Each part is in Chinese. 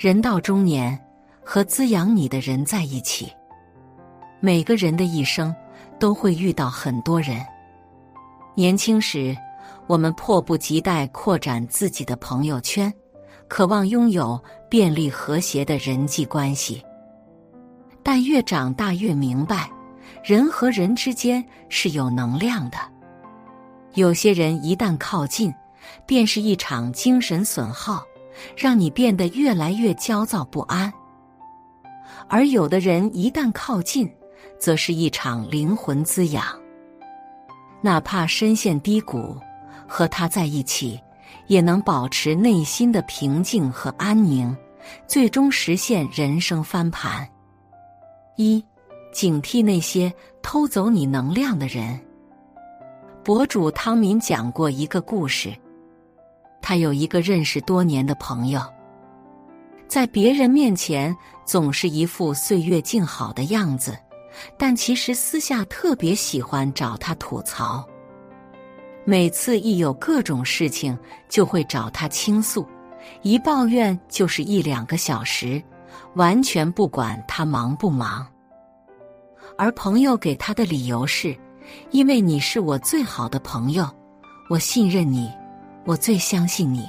人到中年，和滋养你的人在一起。每个人的一生都会遇到很多人。年轻时，我们迫不及待扩展自己的朋友圈，渴望拥有便利和谐的人际关系。但越长大越明白，人和人之间是有能量的。有些人一旦靠近，便是一场精神损耗，让你变得越来越焦躁不安；而有的人一旦靠近，则是一场灵魂滋养。哪怕深陷低谷，和他在一起，也能保持内心的平静和安宁，最终实现人生翻盘。一，警惕那些偷走你能量的人。博主汤敏讲过一个故事，他有一个认识多年的朋友，在别人面前总是一副岁月静好的样子，但其实私下特别喜欢找他吐槽。每次一有各种事情，就会找他倾诉，一抱怨就是一两个小时。完全不管他忙不忙，而朋友给他的理由是：因为你是我最好的朋友，我信任你，我最相信你。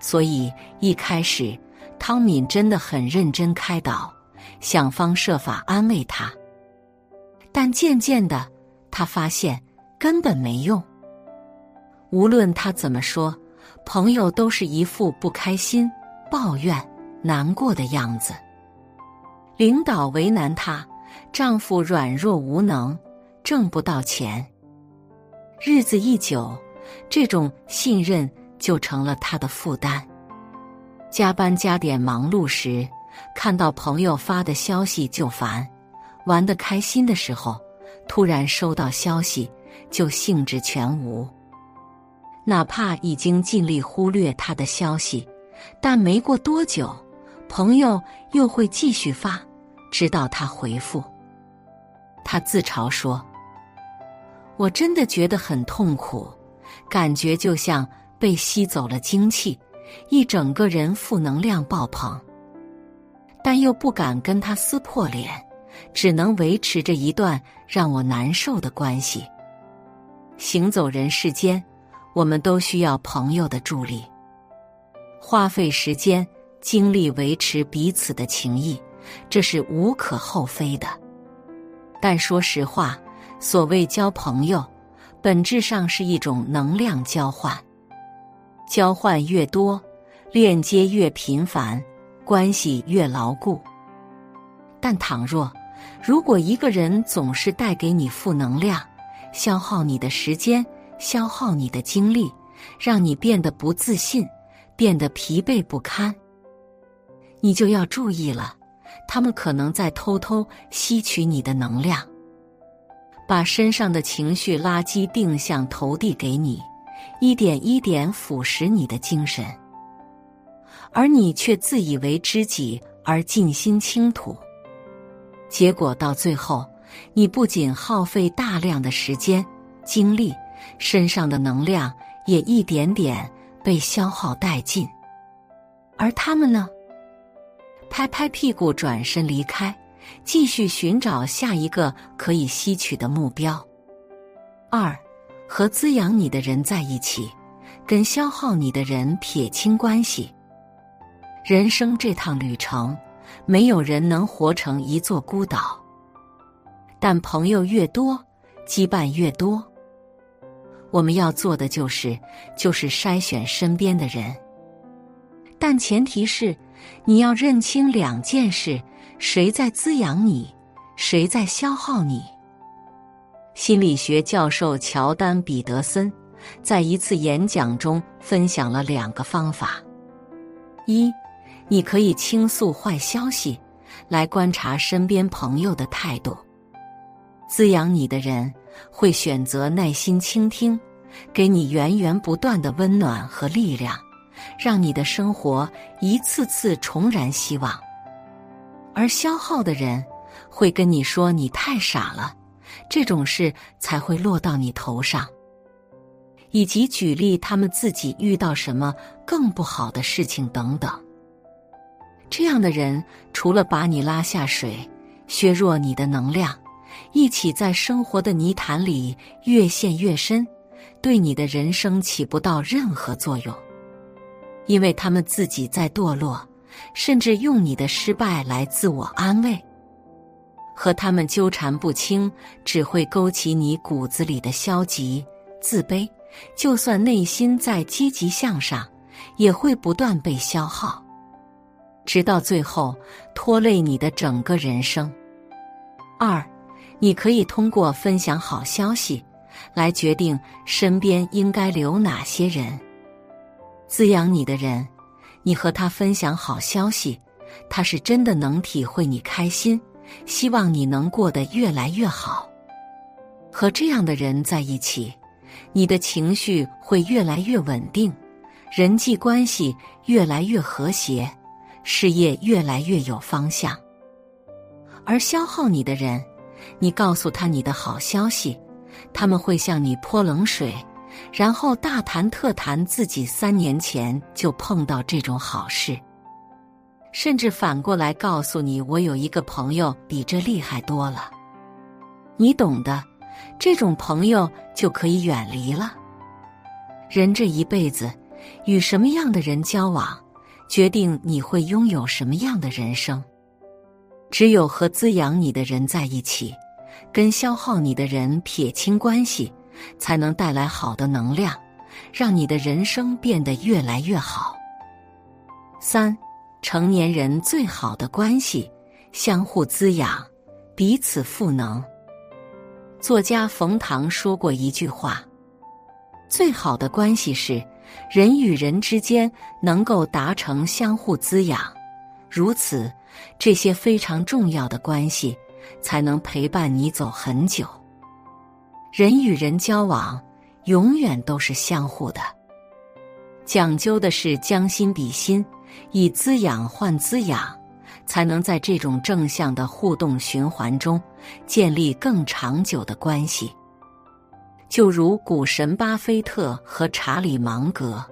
所以一开始，汤敏真的很认真开导，想方设法安慰他。但渐渐的，他发现根本没用。无论他怎么说，朋友都是一副不开心、抱怨。难过的样子，领导为难她，丈夫软弱无能，挣不到钱。日子一久，这种信任就成了他的负担。加班加点忙碌时，看到朋友发的消息就烦；玩得开心的时候，突然收到消息就兴致全无。哪怕已经尽力忽略他的消息，但没过多久。朋友又会继续发，直到他回复。他自嘲说：“我真的觉得很痛苦，感觉就像被吸走了精气，一整个人负能量爆棚。但又不敢跟他撕破脸，只能维持着一段让我难受的关系。行走人世间，我们都需要朋友的助力，花费时间。”精力维持彼此的情谊，这是无可厚非的。但说实话，所谓交朋友，本质上是一种能量交换。交换越多，链接越频繁，关系越牢固。但倘若如果一个人总是带给你负能量，消耗你的时间，消耗你的精力，让你变得不自信，变得疲惫不堪。你就要注意了，他们可能在偷偷吸取你的能量，把身上的情绪垃圾定向投递给你，一点一点腐蚀你的精神，而你却自以为知己而尽心倾吐，结果到最后，你不仅耗费大量的时间、精力，身上的能量也一点点被消耗殆尽，而他们呢？拍拍屁股，转身离开，继续寻找下一个可以吸取的目标。二，和滋养你的人在一起，跟消耗你的人撇清关系。人生这趟旅程，没有人能活成一座孤岛。但朋友越多，羁绊越多。我们要做的就是，就是筛选身边的人。但前提是。你要认清两件事：谁在滋养你，谁在消耗你。心理学教授乔丹·彼得森在一次演讲中分享了两个方法：一，你可以倾诉坏消息，来观察身边朋友的态度。滋养你的人会选择耐心倾听，给你源源不断的温暖和力量。让你的生活一次次重燃希望，而消耗的人会跟你说你太傻了，这种事才会落到你头上，以及举例他们自己遇到什么更不好的事情等等。这样的人除了把你拉下水，削弱你的能量，一起在生活的泥潭里越陷越深，对你的人生起不到任何作用，因为他们自己在堕落，甚至用你的失败来自我安慰。和他们纠缠不清，只会勾起你骨子里的消极、自卑。就算内心再积极向上，也会不断被消耗，直到最后拖累你的整个人生。二，你可以通过分享好消息，来决定身边应该留哪些人。滋养你的人，你和他分享好消息，他是真的能体会你开心。希望你能过得越来越好。和这样的人在一起，你的情绪会越来越稳定，人际关系越来越和谐，事业越来越有方向。而消耗你的人，你告诉他你的好消息，他们会向你泼冷水，然后大谈特谈自己三年前就碰到这种好事。甚至反过来告诉你，我有一个朋友比这厉害多了。你懂的，这种朋友就可以远离了。人这一辈子，与什么样的人交往，决定你会拥有什么样的人生。只有和滋养你的人在一起，跟消耗你的人撇清关系，才能带来好的能量，让你的人生变得越来越好。三。成年人最好的关系，相互滋养，彼此赋能。作家冯唐说过一句话：“最好的关系是人与人之间能够达成相互滋养，如此，这些非常重要的关系才能陪伴你走很久。人与人交往，永远都是相互的，讲究的是将心比心。”以滋养换滋养，才能在这种正向的互动循环中建立更长久的关系。就如股神巴菲特和查理芒格，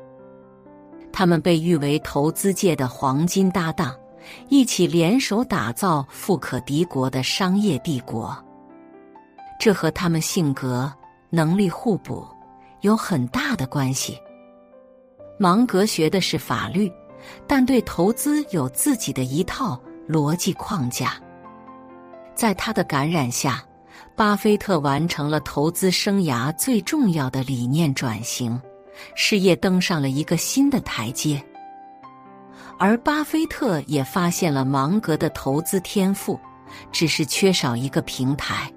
他们被誉为投资界的黄金搭档，一起联手打造富可敌国的商业帝国。这和他们性格、能力互补有很大的关系。芒格学的是法律。但对投资有自己的一套逻辑框架，在他的感染下，巴菲特完成了投资生涯最重要的理念转型，事业登上了一个新的台阶。而巴菲特也发现了芒格的投资天赋，只是缺少一个平台，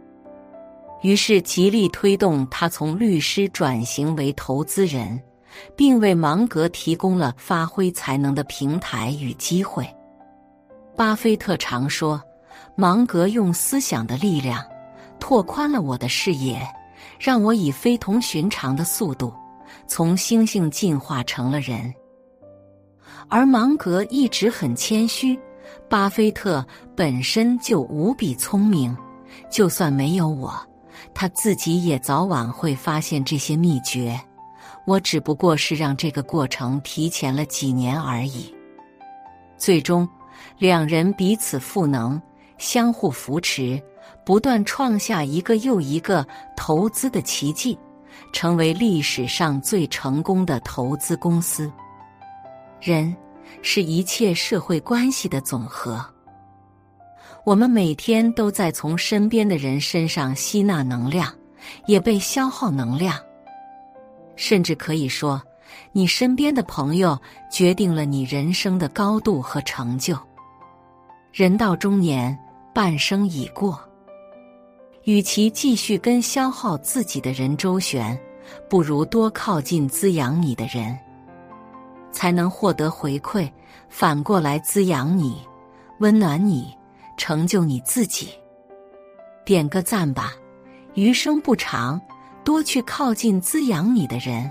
于是极力推动他从律师转型为投资人。并为芒格提供了发挥才能的平台与机会。巴菲特常说：“芒格用思想的力量拓宽了我的视野，让我以非同寻常的速度从猩猩进化成了人。”而芒格一直很谦虚，巴菲特本身就无比聪明，就算没有我，他自己也早晚会发现这些秘诀。我只不过是让这个过程提前了几年而已。最终，两人彼此赋能，相互扶持，不断创下一个又一个投资的奇迹，成为历史上最成功的投资公司。人是一切社会关系的总和。我们每天都在从身边的人身上吸纳能量，也被消耗能量。甚至可以说，你身边的朋友决定了你人生的高度和成就。人到中年，半生已过，与其继续跟消耗自己的人周旋，不如多靠近滋养你的人，才能获得回馈，反过来滋养你，温暖你，成就你自己。点个赞吧，余生不长。多去靠近滋养你的人，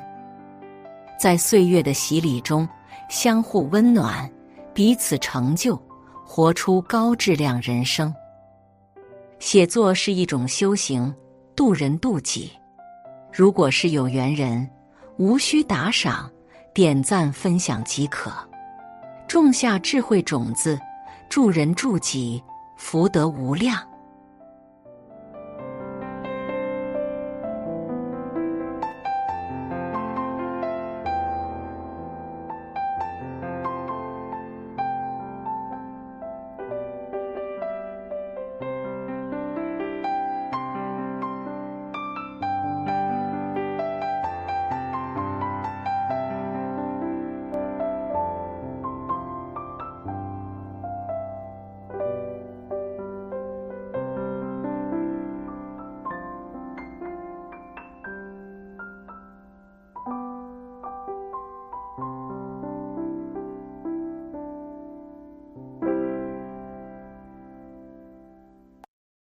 在岁月的洗礼中相互温暖，彼此成就，活出高质量人生。写作是一种修行，渡人渡己。如果是有缘人，无需打赏，点赞分享即可，种下智慧种子。助人助己，福德无量。